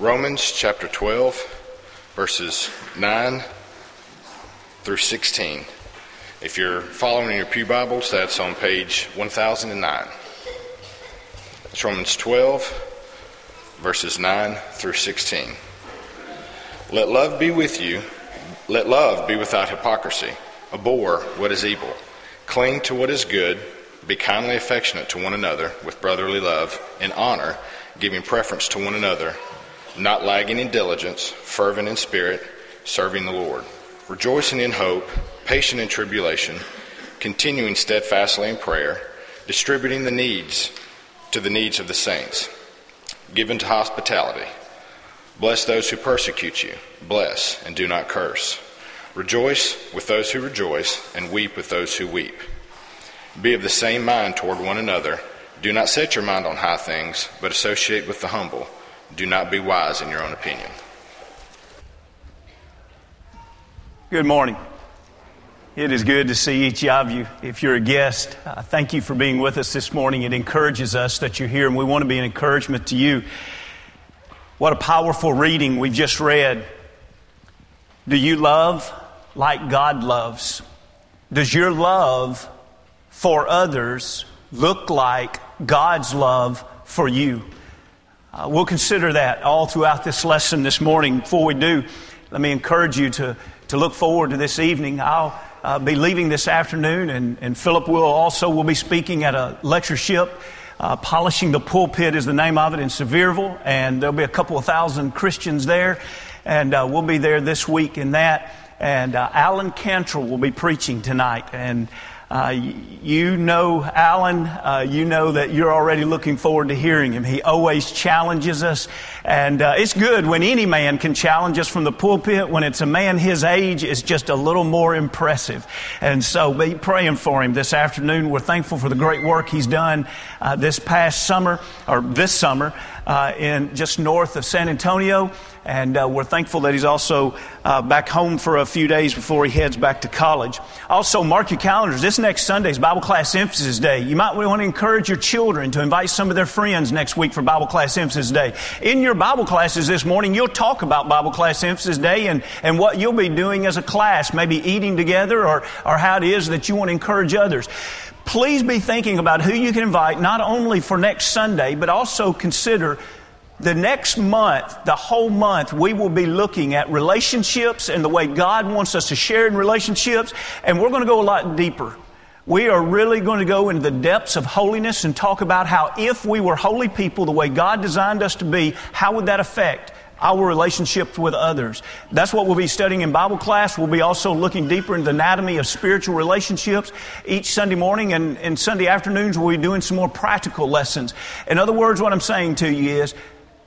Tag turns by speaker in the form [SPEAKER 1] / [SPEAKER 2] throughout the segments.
[SPEAKER 1] Romans chapter 12, verses 9 through 16. If you're following in your Pew Bibles, that's on page 1009. It's Romans 12, verses 9 through 16. Let love be with you. Let love be without hypocrisy. Abhor what is evil. Cling to what is good. Be kindly affectionate to one another with brotherly love, and honor, giving preference to one another, not lagging in diligence, fervent in spirit, serving the Lord, rejoicing in hope, patient in tribulation, continuing steadfastly in prayer, distributing the needs to the needs of the saints, given to hospitality. Bless those who persecute you, bless and do not curse. Rejoice with those who rejoice, and weep with those who weep. Be of the same mind toward one another. Do not set your mind on high things, but associate with the humble. Do not be wise in your own opinion.
[SPEAKER 2] Good morning. It is good to see each of you. If you're a guest, uh, thank you for being with us this morning. It encourages us that you're here, and we want to be an encouragement to you. What a powerful reading we've just read. Do you love like God loves? Does your love for others look like God's love for you? Uh, we'll consider that all throughout this lesson this morning. Before we do, let me encourage you to, to look forward to this evening. I'll uh, be leaving this afternoon, and, and Philip will also will be speaking at a lectureship. Uh, Polishing the Pulpit is the name of it in Sevierville, and there'll be a couple of thousand Christians there, and uh, we'll be there this week in that. And uh, Alan Cantrell will be preaching tonight, and uh, you know Alan, uh, you know that you're already looking forward to hearing him. He always challenges us, and uh, it's good when any man can challenge us from the pulpit. When it's a man his age, it's just a little more impressive. And so be praying for him this afternoon. We're thankful for the great work he's done uh, this past summer, or this summer, uh, in just north of San Antonio. And uh, we're thankful that he's also uh, back home for a few days before he heads back to college. Also, mark your calendars. This next Sunday is Bible Class Emphasis Day. You might want to encourage your children to invite some of their friends next week for Bible Class Emphasis Day. In your Bible classes this morning, you'll talk about Bible Class Emphasis Day and, and what you'll be doing as a class, maybe eating together or, or how it is that you want to encourage others please be thinking about who you can invite, not only for next Sunday, but also consider the next month, the whole month, we will be looking at relationships and the way God wants us to share in relationships, and we're going to go a lot deeper. We are really going to go into the depths of holiness and talk about how if we were holy people the way God designed us to be, how would that affect our relationships with others. That's what we'll be studying in Bible class. We'll be also looking deeper into the anatomy of spiritual relationships each Sunday morning and, and Sunday afternoons we'll be doing some more practical lessons. In other words, what I'm saying to you is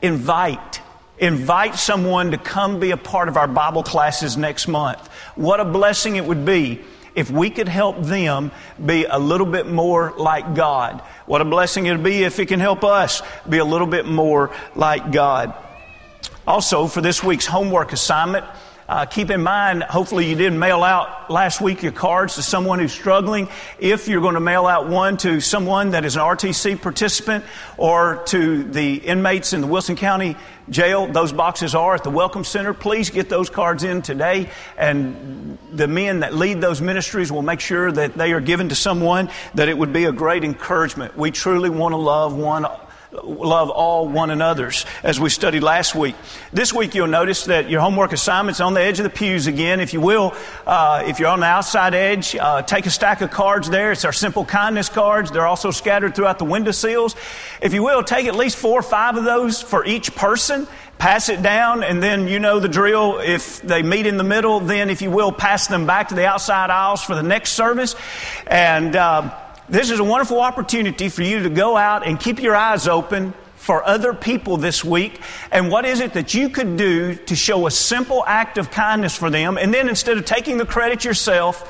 [SPEAKER 2] invite. Invite someone to come be a part of our Bible classes next month. What a blessing it would be if we could help them be a little bit more like God. What a blessing it would be if it can help us be a little bit more like God. Also, for this week's homework assignment, uh, keep in mind, hopefully you didn't mail out last week your cards to someone who's struggling. If you're going to mail out one to someone that is an RTC participant or to the inmates in the Wilson County Jail, those boxes are at the Welcome Center. Please get those cards in today. And the men that lead those ministries will make sure that they are given to someone that it would be a great encouragement. We truly want to love one love all one another's as we studied last week. This week you'll notice that your homework assignment's on the edge of the pews again. If you will, uh, if you're on the outside edge, uh, take a stack of cards there. It's our simple kindness cards. They're also scattered throughout the window sills. If you will, take at least four or five of those for each person. Pass it down, and then you know the drill. If they meet in the middle, then if you will, pass them back to the outside aisles for the next service. And uh, this is a wonderful opportunity for you to go out and keep your eyes open for other people this week. And what is it that you could do to show a simple act of kindness for them? And then instead of taking the credit yourself,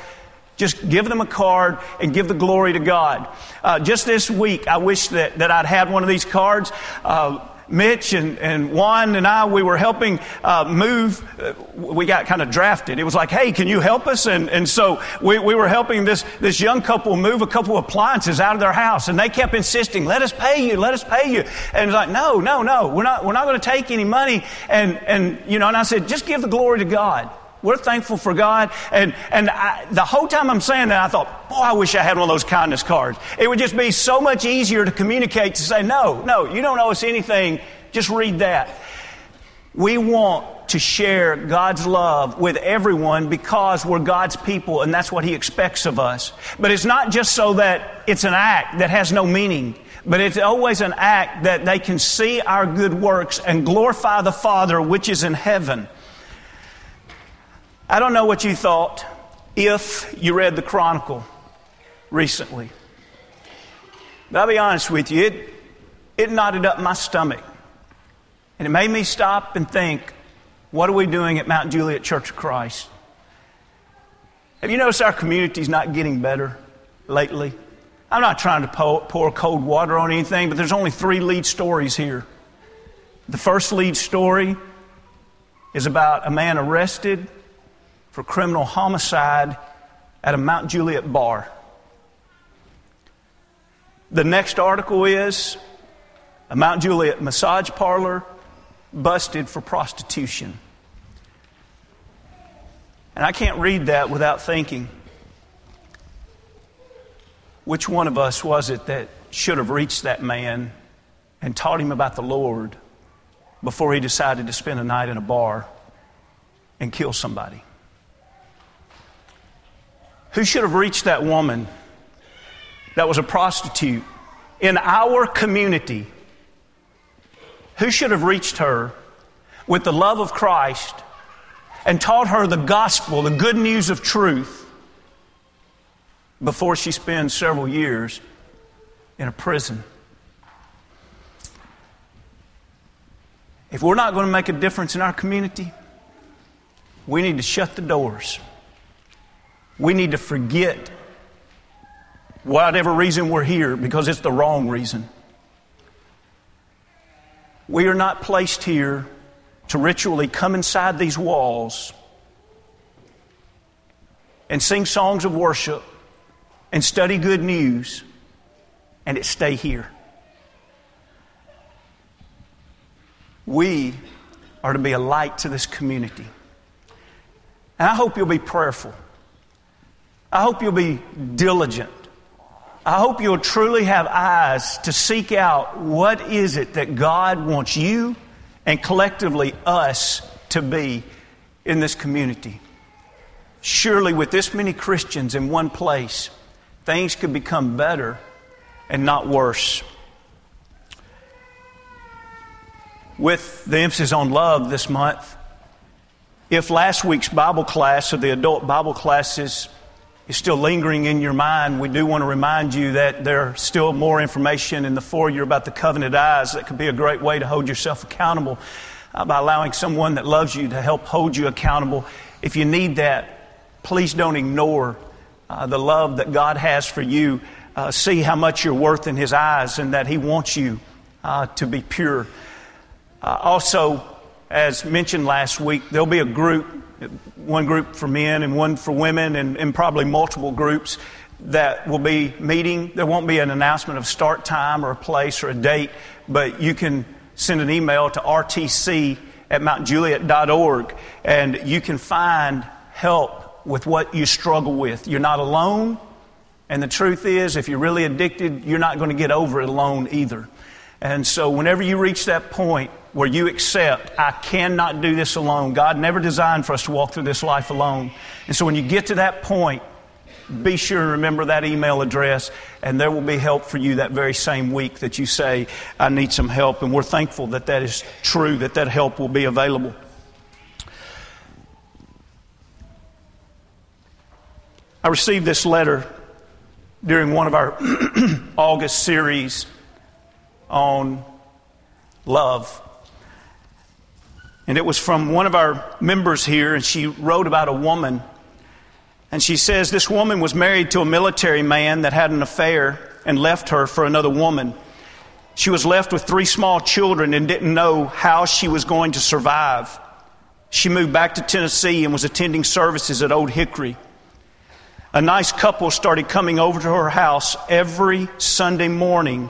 [SPEAKER 2] just give them a card and give the glory to God. Uh, just this week, I wish that, that I'd had one of these cards. Uh, Mitch and, and Juan and I, we were helping uh, move. Uh, we got kind of drafted. It was like, hey, can you help us? And, and so we, we were helping this, this young couple move a couple appliances out of their house. And they kept insisting, let us pay you, let us pay you. And it's like, no, no, no, we're not, we're not going to take any money. And, and, you know, and I said, just give the glory to God. We're thankful for God. And, and I, the whole time I'm saying that, I thought, boy, I wish I had one of those kindness cards. It would just be so much easier to communicate to say, no, no, you don't owe us anything. Just read that. We want to share God's love with everyone because we're God's people and that's what He expects of us. But it's not just so that it's an act that has no meaning, but it's always an act that they can see our good works and glorify the Father which is in heaven. I don't know what you thought if you read the Chronicle recently. But I'll be honest with you, it, it knotted up my stomach. And it made me stop and think, what are we doing at Mount Juliet Church of Christ? Have you noticed our community's not getting better lately? I'm not trying to pour cold water on anything, but there's only three lead stories here. The first lead story is about a man arrested for criminal homicide at a Mount Juliet bar. The next article is a Mount Juliet massage parlor busted for prostitution. And I can't read that without thinking which one of us was it that should have reached that man and taught him about the Lord before he decided to spend a night in a bar and kill somebody? Who should have reached that woman that was a prostitute in our community? Who should have reached her with the love of Christ and taught her the gospel, the good news of truth, before she spends several years in a prison? If we're not going to make a difference in our community, we need to shut the doors. We need to forget whatever reason we're here because it's the wrong reason. We are not placed here to ritually come inside these walls and sing songs of worship and study good news and it stay here. We are to be a light to this community. And I hope you'll be prayerful. I hope you'll be diligent. I hope you'll truly have eyes to seek out what is it that God wants you and collectively us to be in this community. Surely, with this many Christians in one place, things could become better and not worse. With the emphasis on love this month, if last week's Bible class or the adult Bible classes is still lingering in your mind, we do want to remind you that there's still more information in the foyer about the covenant eyes that could be a great way to hold yourself accountable uh, by allowing someone that loves you to help hold you accountable. If you need that, please don't ignore uh, the love that God has for you. Uh, see how much you're worth in His eyes and that He wants you uh, to be pure. Uh, also, as mentioned last week, there'll be a group one group for men and one for women, and, and, probably multiple groups that will be meeting. There won't be an announcement of start time or a place or a date, but you can send an email to rtc at mountjuliet.org and you can find help with what you struggle with. You're not alone, and the truth is, if you're really addicted, you're not going to get over it alone either. And so, whenever you reach that point, where you accept, I cannot do this alone. God never designed for us to walk through this life alone. And so when you get to that point, be sure to remember that email address, and there will be help for you that very same week that you say, I need some help. And we're thankful that that is true, that that help will be available. I received this letter during one of our August series on love. And it was from one of our members here, and she wrote about a woman. And she says this woman was married to a military man that had an affair and left her for another woman. She was left with three small children and didn't know how she was going to survive. She moved back to Tennessee and was attending services at Old Hickory. A nice couple started coming over to her house every Sunday morning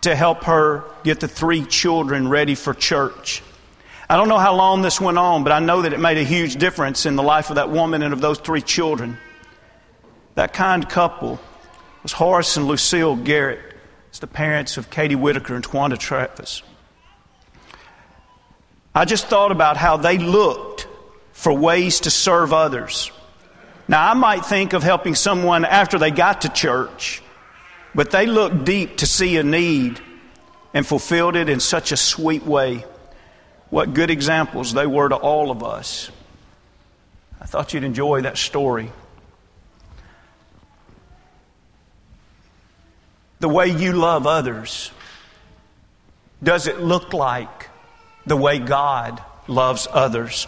[SPEAKER 2] to help her get the three children ready for church. I don't know how long this went on, but I know that it made a huge difference in the life of that woman and of those three children. That kind couple was Horace and Lucille Garrett. It's the parents of Katie Whitaker and Twanda Travis. I just thought about how they looked for ways to serve others. Now, I might think of helping someone after they got to church, but they looked deep to see a need and fulfilled it in such a sweet way. What good examples they were to all of us. I thought you'd enjoy that story. the way you love others? Does it look like the way God loves others?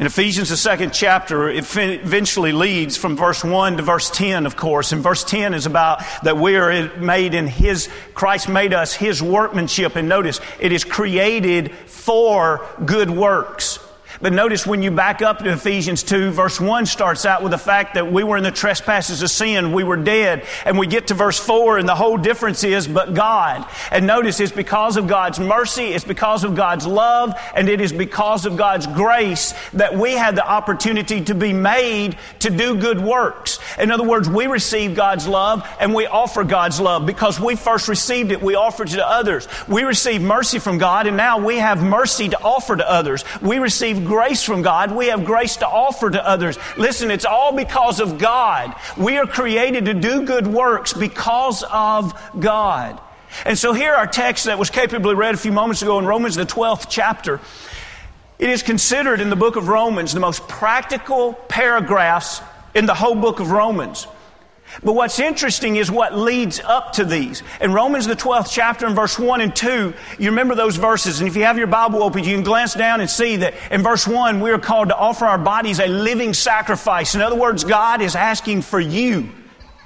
[SPEAKER 2] In Ephesians, the second chapter, it eventually leads from verse 1 to verse 10, of course. And verse 10 is about that we are made in His, Christ made us His workmanship. And notice, it is created for good works but notice when you back up to Ephesians 2, verse 1 starts out with the fact that we were in the trespasses of sin, we were dead. And we get to verse 4, and the whole difference is, but God. And notice it's because of God's mercy, it's because of God's love, and it is because of God's grace that we had the opportunity to be made to do good works. In other words, we receive God's love and we offer God's love. Because we first received it, we offer it to others. We receive mercy from God, and now we have mercy to offer to others. We receive grace from God. We have grace to offer to others. Listen, it's all because of God. We are created to do good works because of God. And so here our text that was capably read a few moments ago in Romans, the 12th chapter. It is considered in the book of Romans the most practical paragraphs in the whole book of Romans. But what's interesting is what leads up to these. In Romans, the 12th chapter, in verse 1 and 2, you remember those verses. And if you have your Bible open, you can glance down and see that in verse 1, we are called to offer our bodies a living sacrifice. In other words, God is asking for you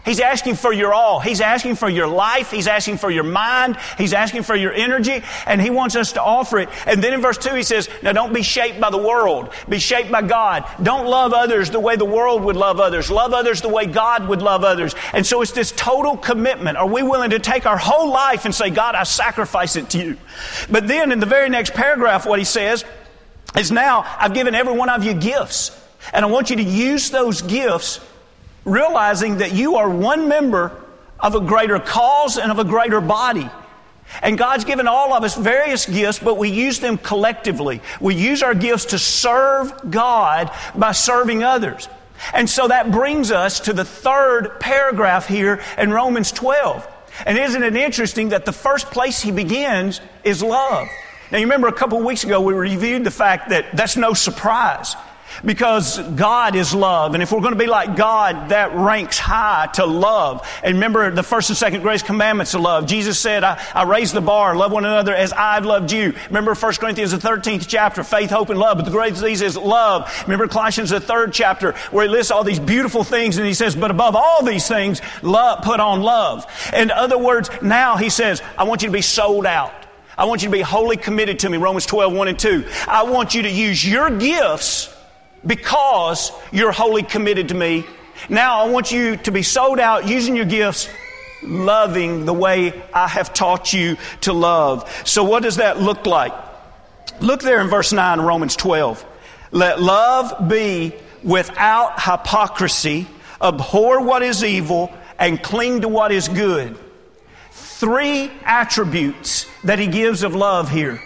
[SPEAKER 2] He's asking for your all. He's asking for your life. He's asking for your mind. He's asking for your energy. And He wants us to offer it. And then in verse 2, He says, Now don't be shaped by the world. Be shaped by God. Don't love others the way the world would love others. Love others the way God would love others. And so it's this total commitment. Are we willing to take our whole life and say, God, I sacrifice it to you? But then in the very next paragraph, what He says is, Now I've given every one of you gifts. And I want you to use those gifts realizing that you are one member of a greater cause and of a greater body. And God's given all of us various gifts, but we use them collectively. We use our gifts to serve God by serving others. And so that brings us to the third paragraph here in Romans 12. And isn't it interesting that the first place he begins is love? Now, you remember a couple weeks ago we reviewed the fact that that's no surprise. Because God is love. And if we're going to be like God, that ranks high to love. And remember the first and second greatest commandments of love. Jesus said, I, I raised the bar, love one another as I've loved you. Remember 1 Corinthians, the 13th chapter, faith, hope, and love. But the greatest of these is love. Remember Colossians, the third chapter, where he lists all these beautiful things and he says, but above all these things, love, put on love. In other words, now he says, I want you to be sold out. I want you to be wholly committed to me. Romans 12, 1 and 2. I want you to use your gifts because you're wholly committed to me. Now I want you to be sold out using your gifts, loving the way I have taught you to love. So what does that look like? Look there in verse 9, Romans 12. Let love be without hypocrisy, abhor what is evil, and cling to what is good. Three attributes that he gives of love here.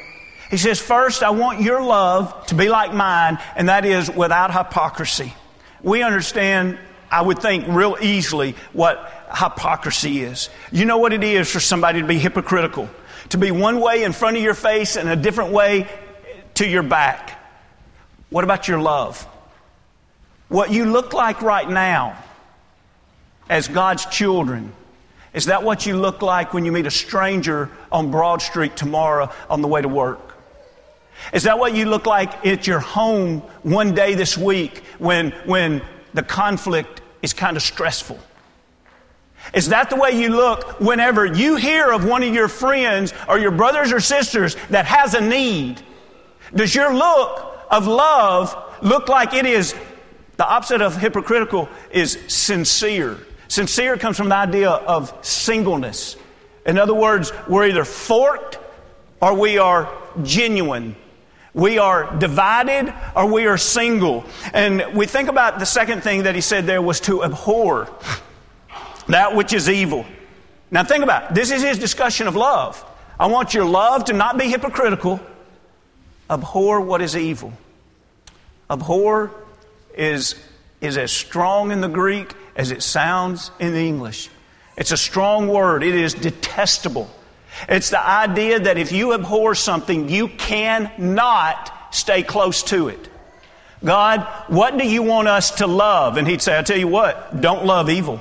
[SPEAKER 2] He says, First, I want your love to be like mine, and that is without hypocrisy. We understand, I would think, real easily what hypocrisy is. You know what it is for somebody to be hypocritical, to be one way in front of your face and a different way to your back. What about your love? What you look like right now as God's children is that what you look like when you meet a stranger on Broad Street tomorrow on the way to work? Is that what you look like at your home one day this week when, when the conflict is kind of stressful? Is that the way you look whenever you hear of one of your friends or your brothers or sisters that has a need? Does your look of love look like it is the opposite of hypocritical is sincere? Sincere comes from the idea of singleness. In other words, we're either forked or we are genuine. We are divided or we are single. And we think about the second thing that he said there was to abhor that which is evil. Now think about it. This is his discussion of love. I want your love to not be hypocritical. Abhor what is evil. Abhor is, is as strong in the Greek as it sounds in the English. It's a strong word. It is detestable. It's the idea that if you abhor something, you cannot stay close to it. God, what do you want us to love? And he'd say, I tell you what, don't love evil.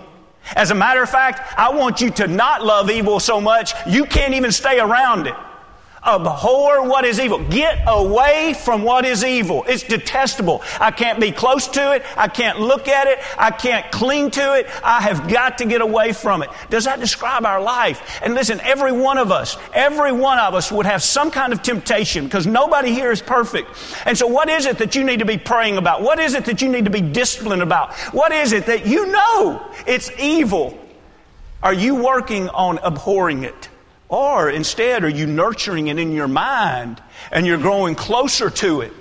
[SPEAKER 2] As a matter of fact, I want you to not love evil so much you can't even stay around it. Abhor what is evil. Get away from what is evil. It's detestable. I can't be close to it. I can't look at it. I can't cling to it. I have got to get away from it. Does that describe our life? And listen, every one of us, every one of us would have some kind of temptation because nobody here is perfect. And so what is it that you need to be praying about? What is it that you need to be disciplined about? What is it that you know it's evil? Are you working on abhorring it? Or instead, are you nurturing it in your mind and you're growing closer to it?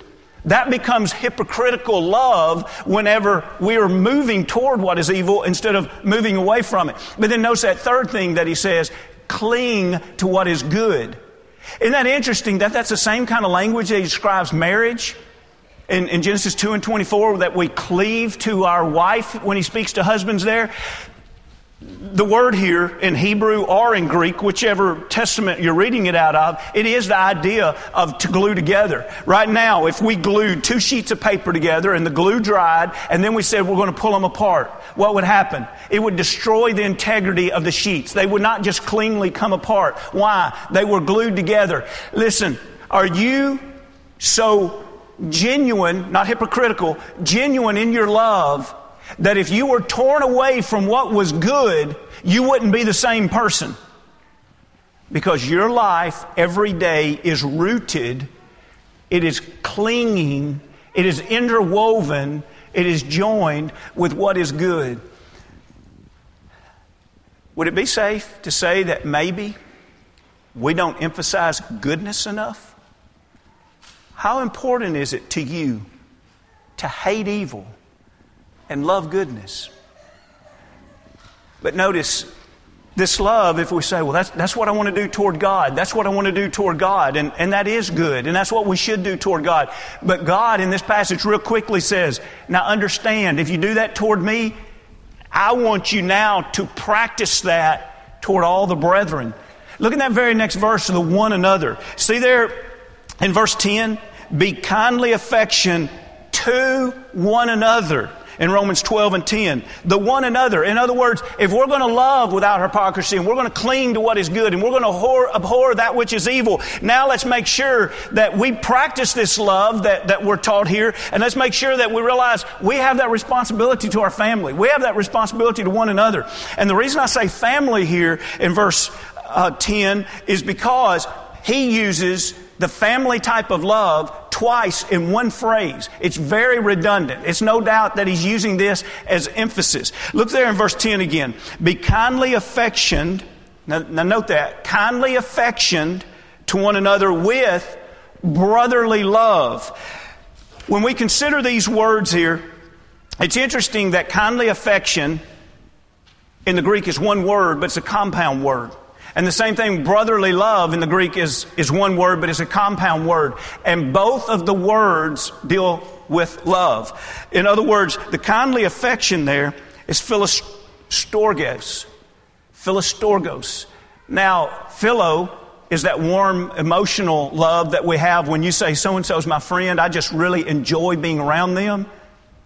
[SPEAKER 2] That becomes hypocritical love whenever we are moving toward what is evil instead of moving away from it. But then notice that third thing that he says cling to what is good. Isn't that interesting that that's the same kind of language that he describes marriage? In, in, Genesis 2 and 24, that we cleave to our wife when he speaks to husbands there the word here in Hebrew or in Greek, whichever testament you're reading it out of, it is the idea of to glue together. Right now, if we glued two sheets of paper together and the glue dried and then we said we're going to pull them apart, what would happen? It would destroy the integrity of the sheets. They would not just cleanly come apart. Why? They were glued together. Listen, are you so genuine, not hypocritical, genuine in your love that if you were torn away from what was good, you wouldn't be the same person. Because your life every day is rooted, it is clinging, it is interwoven, it is joined with what is good. Would it be safe to say that maybe we don't emphasize goodness enough? How important is it to you to hate evil? And love goodness. But notice, this love, if we say, well, that's, that's what I want to do toward God, that's what I want to do toward God, and, and that is good, and that's what we should do toward God. But God, in this passage, real quickly says, now understand, if you do that toward me, I want you now to practice that toward all the brethren. Look at that very next verse the one another. See there in verse 10? Be kindly affection to one another in Romans 12 and 10. The one another. In other words, if we're going to love without hypocrisy and we're going to cling to what is good and we're going to abhor, abhor that which is evil, now let's make sure that we practice this love that, that we're taught here and let's make sure that we realize we have that responsibility to our family. We have that responsibility to one another. And the reason I say family here in verse uh, 10 is because he uses the family type of love twice in one phrase. It's very redundant. It's no doubt that he's using this as emphasis. Look there in verse 10 again. Be kindly affectioned. Now, now note that. Kindly affectioned to one another with brotherly love. When we consider these words here, it's interesting that kindly affection in the Greek is one word, but it's a compound word. And the same thing, brotherly love in the Greek is, is one word, but it's a compound word. And both of the words deal with love. In other words, the kindly affection there is philostorgos. Philostorgos. Now, philo is that warm emotional love that we have when you say, so and so is my friend, I just really enjoy being around them.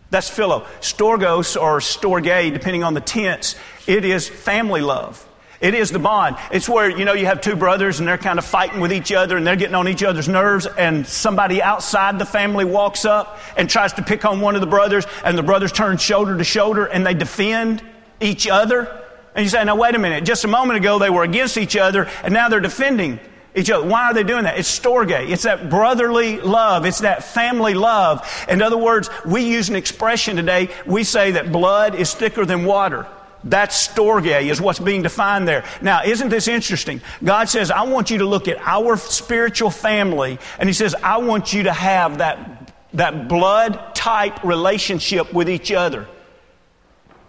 [SPEAKER 2] That's philo. Storgos or storge, depending on the tense, it is family love. It is the bond. It's where, you know, you have two brothers and they're kind of fighting with each other and they're getting on each other's nerves and somebody outside the family walks up and tries to pick on one of the brothers and the brothers turn shoulder to shoulder and they defend each other. And you say, now wait a minute, just a moment ago they were against each other and now they're defending each other. Why are they doing that? It's storge. It's that brotherly love. It's that family love. In other words, we use an expression today. We say that blood is thicker than water. That's storge is what's being defined there. Now, isn't this interesting? God says, I want you to look at our spiritual family, and He says, I want you to have that, that blood type relationship with each other.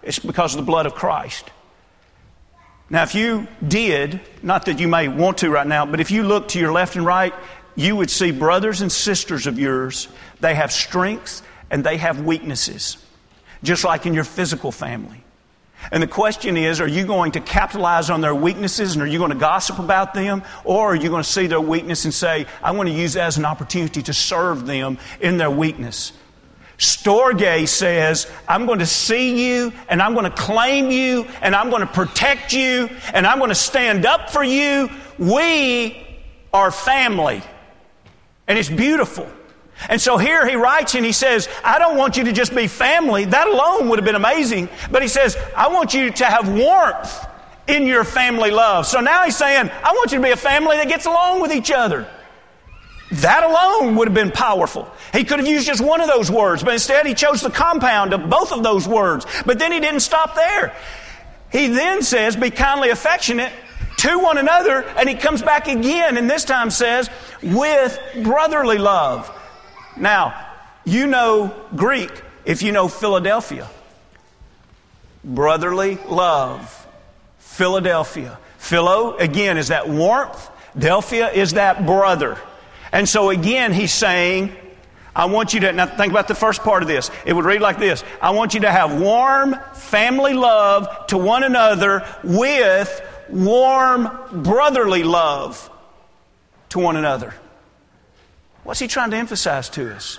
[SPEAKER 2] It's because of the blood of Christ. Now, if you did, not that you may want to right now, but if you look to your left and right, you would see brothers and sisters of yours. They have strengths and they have weaknesses, just like in your physical family. And the question is, are you going to capitalize on their weaknesses and are you going to gossip about them? Or are you going to see their weakness and say, I want to use that as an opportunity to serve them in their weakness? Storge says, I'm going to see you and I'm going to claim you and I'm going to protect you and I'm going to stand up for you. We are family. And it's beautiful. And so here he writes and he says, I don't want you to just be family. That alone would have been amazing. But he says, I want you to have warmth in your family love. So now he's saying, I want you to be a family that gets along with each other. That alone would have been powerful. He could have used just one of those words, but instead he chose the compound of both of those words. But then he didn't stop there. He then says, Be kindly affectionate to one another, and he comes back again, and this time says, With brotherly love. Now, you know Greek if you know Philadelphia. Brotherly love. Philadelphia. Philo, again, is that warmth. Delphia is that brother. And so again, he's saying, I want you to, now think about the first part of this. It would read like this I want you to have warm family love to one another with warm brotherly love to one another. What's he trying to emphasize to us?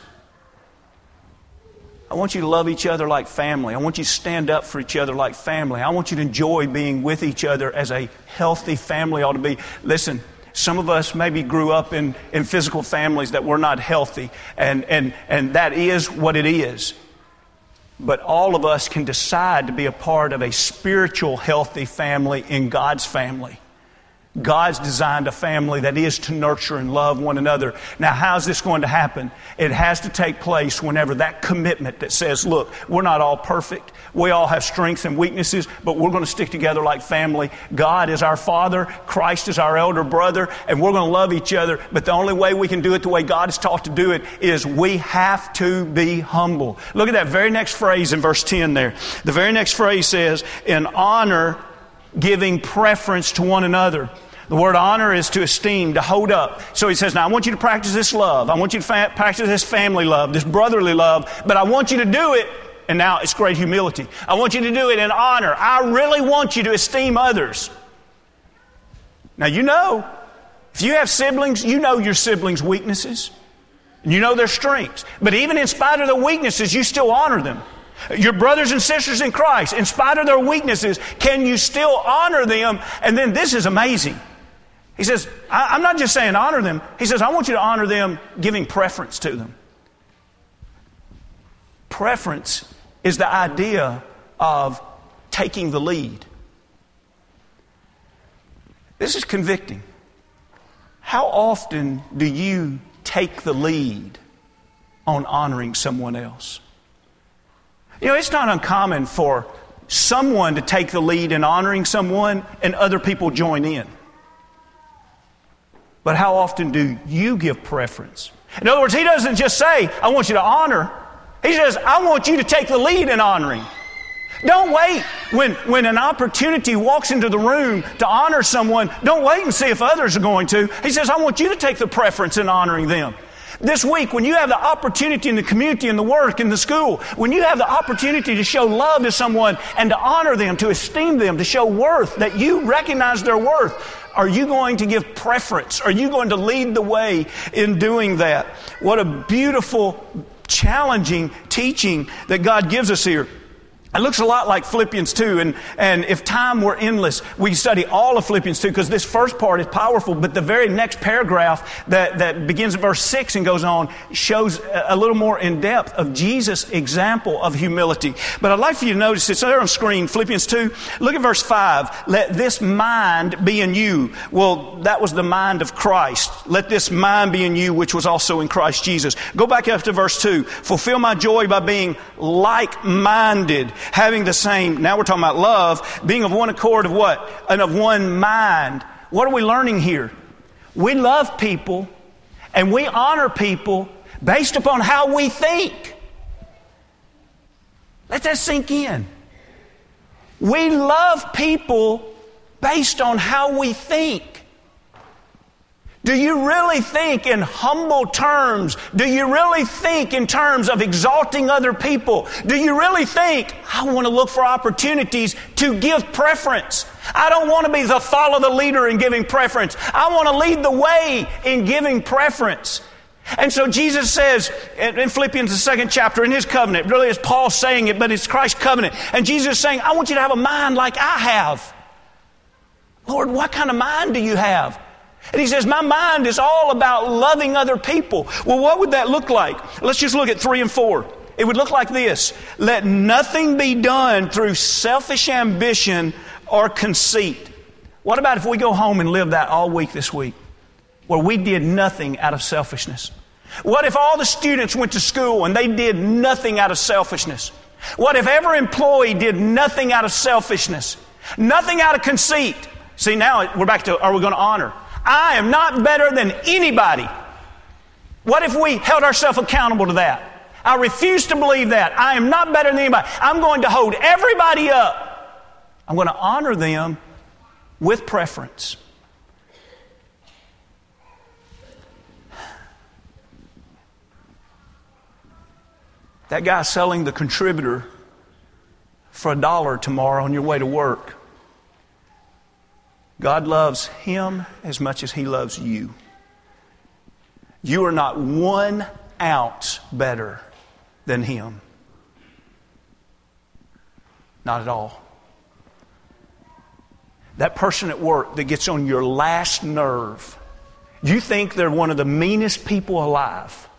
[SPEAKER 2] I want you to love each other like family. I want you to stand up for each other like family. I want you to enjoy being with each other as a healthy family ought to be. Listen, some of us maybe grew up in, in physical families that were not healthy, and, and, and that is what it is. But all of us can decide to be a part of a spiritual, healthy family in God's family. God's designed a family that is to nurture and love one another. Now, how's this going to happen? It has to take place whenever that commitment that says, look, we're not all perfect. We all have strengths and weaknesses, but we're going to stick together like family. God is our Father. Christ is our elder brother, and we're going to love each other. But the only way we can do it the way God is taught to do it is we have to be humble. Look at that very next phrase in verse 10 there. The very next phrase says, in honor, giving preference to one another. The word honor is to esteem, to hold up. So he says, Now I want you to practice this love. I want you to fa- practice this family love, this brotherly love, but I want you to do it. And now it's great humility. I want you to do it in honor. I really want you to esteem others. Now you know, if you have siblings, you know your siblings' weaknesses. And you know their strengths. But even in spite of their weaknesses, you still honor them. Your brothers and sisters in Christ, in spite of their weaknesses, can you still honor them? And then this is amazing. He says, I'm not just saying honor them. He says, I want you to honor them giving preference to them. Preference is the idea of taking the lead. This is convicting. How often do you take the lead on honoring someone else? You know, it's not uncommon for someone to take the lead in honoring someone and other people join in. But how often do you give preference? In other words, he doesn't just say, I want you to honor. He says, I want you to take the lead in honoring. Don't wait when, when an opportunity walks into the room to honor someone. Don't wait and see if others are going to. He says, I want you to take the preference in honoring them. This week, when you have the opportunity in the community, in the work, in the school, when you have the opportunity to show love to someone and to honor them, to esteem them, to show worth, that you recognize their worth, are you going to give preference? Are you going to lead the way in doing that? What a beautiful, challenging teaching that God gives us here. It looks a lot like Philippians 2, and, and if time were endless, we study all of Philippians 2 because this first part is powerful, but the very next paragraph that, that begins at verse 6 and goes on shows a little more in depth of Jesus' example of humility. But I'd like for you to notice it's there on screen, Philippians 2. Look at verse 5. Let this mind be in you. Well, that was the mind of Christ. Let this mind be in you, which was also in Christ Jesus. Go back up to verse 2. Fulfill my joy by being like minded having the same, now we're talking about love, being of one accord of what? And of one mind. What are we learning here? We love people and we honor people based upon how we think. Let that sink in. We love people based on how we think. Do you really think in humble terms? Do you really think in terms of exalting other people? Do you really think, I want to look for opportunities to give preference? I don't want to be the follow the leader in giving preference. I want to lead the way in giving preference. And so Jesus says in Philippians, the second chapter, in his covenant, really it's Paul saying it, but it's Christ's covenant. And Jesus saying, I want you to have a mind like I have. Lord, what kind of mind do you have? And he says, My mind is all about loving other people. Well, what would that look like? Let's just look at three and four. It would look like this Let nothing be done through selfish ambition or conceit. What about if we go home and live that all week this week? Where we did nothing out of selfishness. What if all the students went to school and they did nothing out of selfishness? What if every employee did nothing out of selfishness? Nothing out of conceit? See, now we're back to are we going to honor? I am not better than anybody. What if we held ourselves accountable to that? I refuse to believe that. I am not better than anybody. I'm going to hold everybody up. I'm going to honor them with preference. That guy selling the contributor for a dollar tomorrow on your way to work God loves him as much as he loves you. You are not one ounce better than him. Not at all. That person at work that gets on your last nerve, you think they're one of the meanest people alive.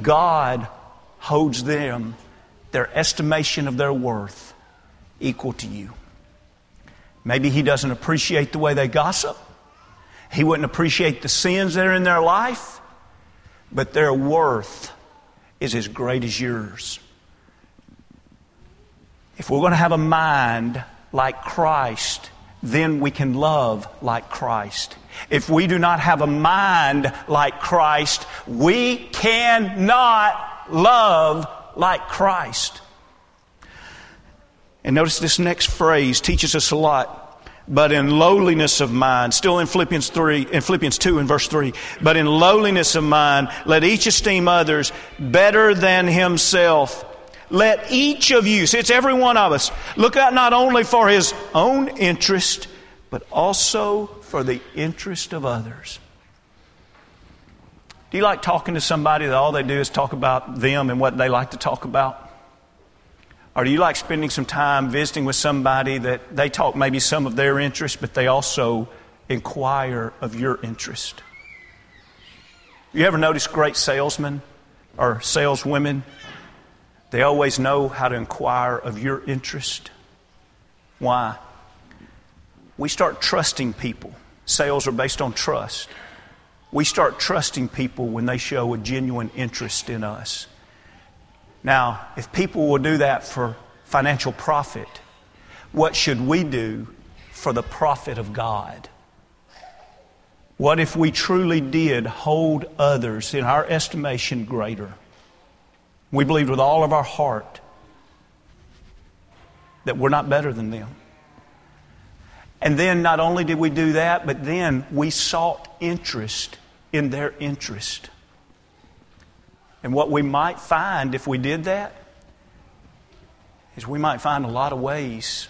[SPEAKER 2] God holds them, their estimation of their worth, equal to you. Maybe he doesn't appreciate the way they gossip. He wouldn't appreciate the sins that are in their life, but their worth is as great as yours. If we're going to have a mind like Christ, then we can love like Christ. If we do not have a mind like Christ, we cannot love like Christ. And notice this next phrase teaches us a lot. But in lowliness of mind, still in Philippians 3, in Philippians 2 and verse 3, but in lowliness of mind, let each esteem others better than himself. Let each of you, see it's every one of us, look out not only for his own interest, but also for the interest of others. Do you like talking to somebody that all they do is talk about them and what they like to talk about? Or do you like spending some time visiting with somebody that they talk maybe some of their interest, but they also inquire of your interest? You ever notice great salesmen or saleswomen? They always know how to inquire of your interest. Why? We start trusting people. Sales are based on trust. We start trusting people when they show a genuine interest in us. Now, if people will do that for financial profit, what should we do for the profit of God? What if we truly did hold others in our estimation greater? We believed with all of our heart that we're not better than them. And then not only did we do that, but then we sought interest in their interest. And what we might find if we did that is we might find a lot of ways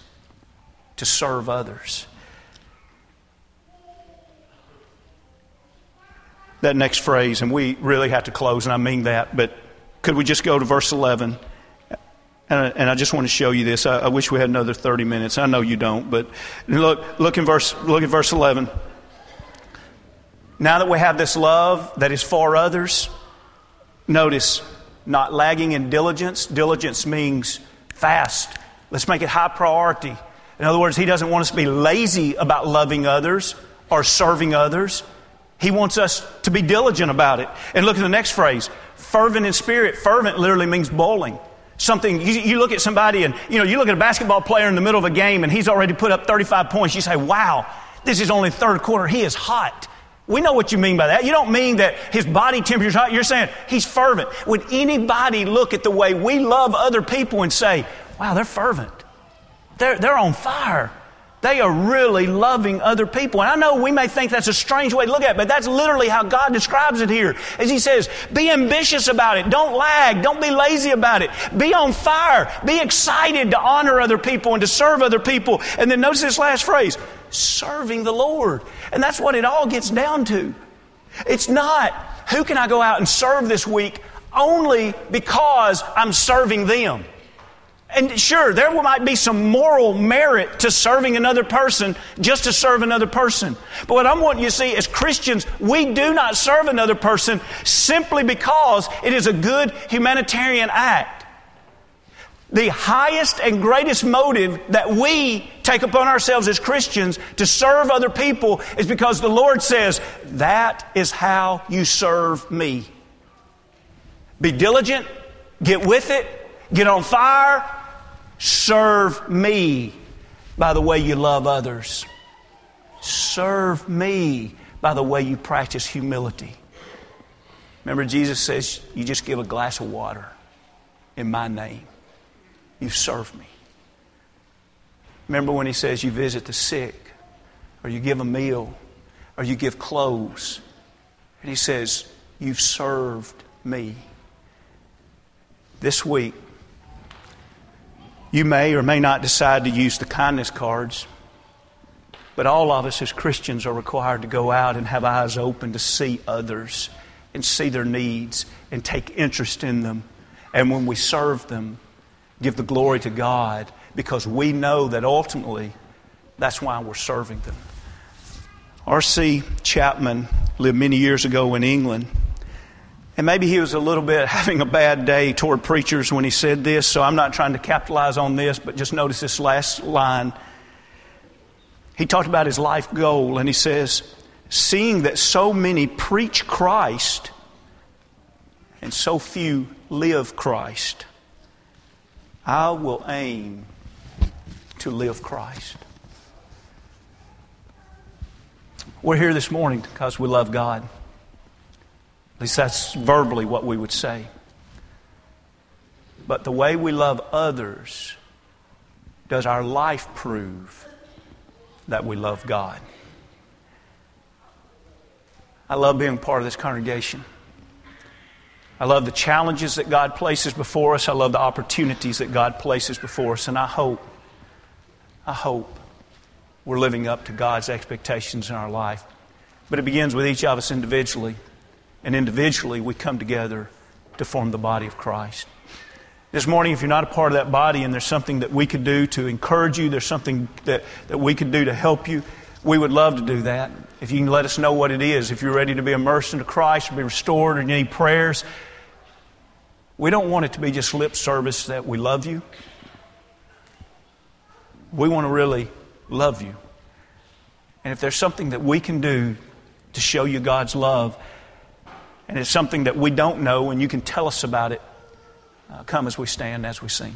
[SPEAKER 2] to serve others. That next phrase, and we really have to close, and I mean that, but could we just go to verse 11? And, and I just want to show you this. I, I wish we had another 30 minutes. I know you don't, but look, look, in verse, look at verse 11. Now that we have this love that is for others, notice not lagging in diligence. Diligence means fast. Let's make it high priority. In other words, He doesn't want us to be lazy about loving others or serving others. He wants us to be diligent about it. And look at the next phrase fervent in spirit. Fervent literally means bowling. Something, you, you, look at somebody and, you know, you look at a basketball player in the middle of a game and he's already put up 35 points. You say, wow, this is only third quarter. He is hot. We know what you mean by that. You don't mean that his body temperature is hot. You're saying he's fervent. Would anybody look at the way we love other people and say, wow, they're fervent? They're, they're on fire. They are really loving other people. And I know we may think that's a strange way to look at it, but that's literally how God describes it here. As He says, be ambitious about it. Don't lag. Don't be lazy about it. Be on fire. Be excited to honor other people and to serve other people. And then notice this last phrase serving the Lord. And that's what it all gets down to. It's not, who can I go out and serve this week only because I'm serving them? And sure, there might be some moral merit to serving another person just to serve another person. But what I'm wanting you to see as Christians, we do not serve another person simply because it is a good humanitarian act the highest and greatest motive that we take upon ourselves as Christians to serve other people is because the Lord says, That is how you serve me. Be diligent, get with it, get on fire, serve me by the way you love others. Serve me by the way you practice humility. Remember, Jesus says, You just give a glass of water in my name you serve me. Remember when he says you visit the sick, or you give a meal, or you give clothes, and he says, You've served me. This week, you may or may not decide to use the kindness cards, but all of us as Christians are required to go out and have eyes open to see others and see their needs and take interest in them. And when we serve them, give the glory to God because we know that ultimately that's why we're serving them. R.C. Chapman lived many years ago in England. And maybe he was a little bit having a bad day toward preachers when he said this, so I'm not trying to capitalize on this, but just notice this last line. He talked about his life goal, and he says, Seeing that so many preach Christ and so few live Christ, I will aim to live Christ. We're here this morning because we love God. At least that's verbally what we would say. But the way we love others, does our life prove that we love God? I love being part of this congregation. I love the challenges that God places before us. I love the opportunities that God places before us. And I hope, I hope we're living up to God's expectations in our life. But it begins with each of us individually. And individually, we come together to form the body of Christ. This morning, if you're not a part of that body and there's something that we could do to encourage you, there's something that, that we could do to help you, we would love to do that. If you can let us know what it is, if you're ready to be immersed into Christ, or be restored, or you need prayers, we don't want it to be just lip service that we love you. We want to really love you. And if there's something that we can do to show you God's love, and it's something that we don't know and you can tell us about it, uh, come as we stand, as we sing.